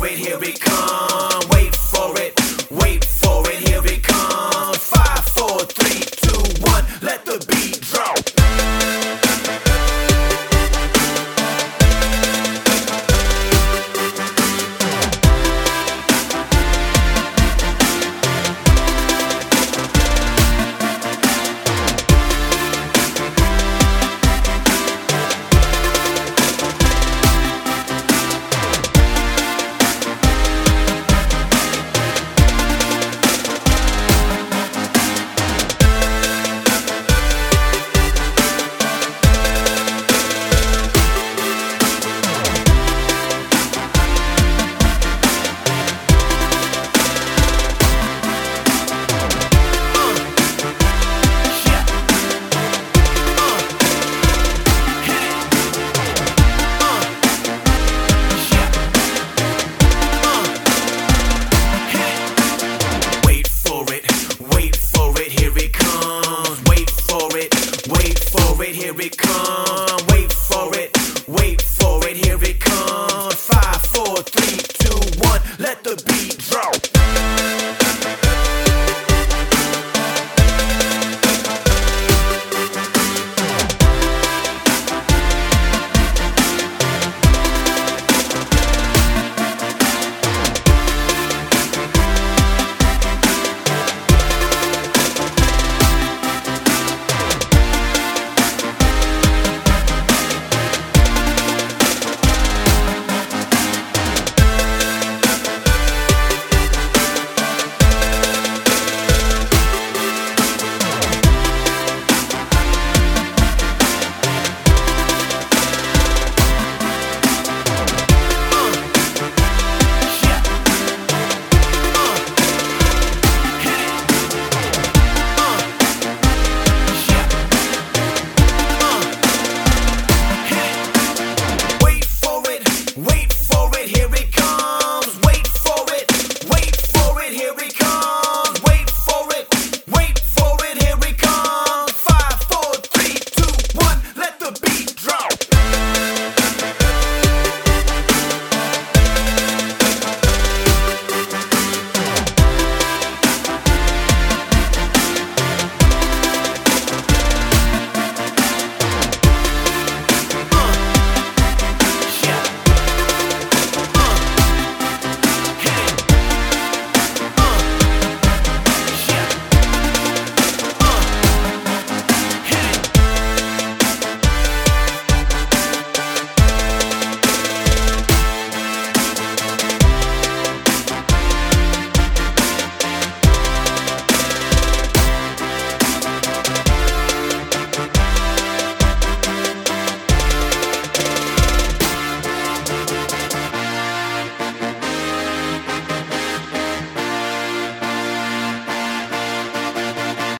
wait, here we come.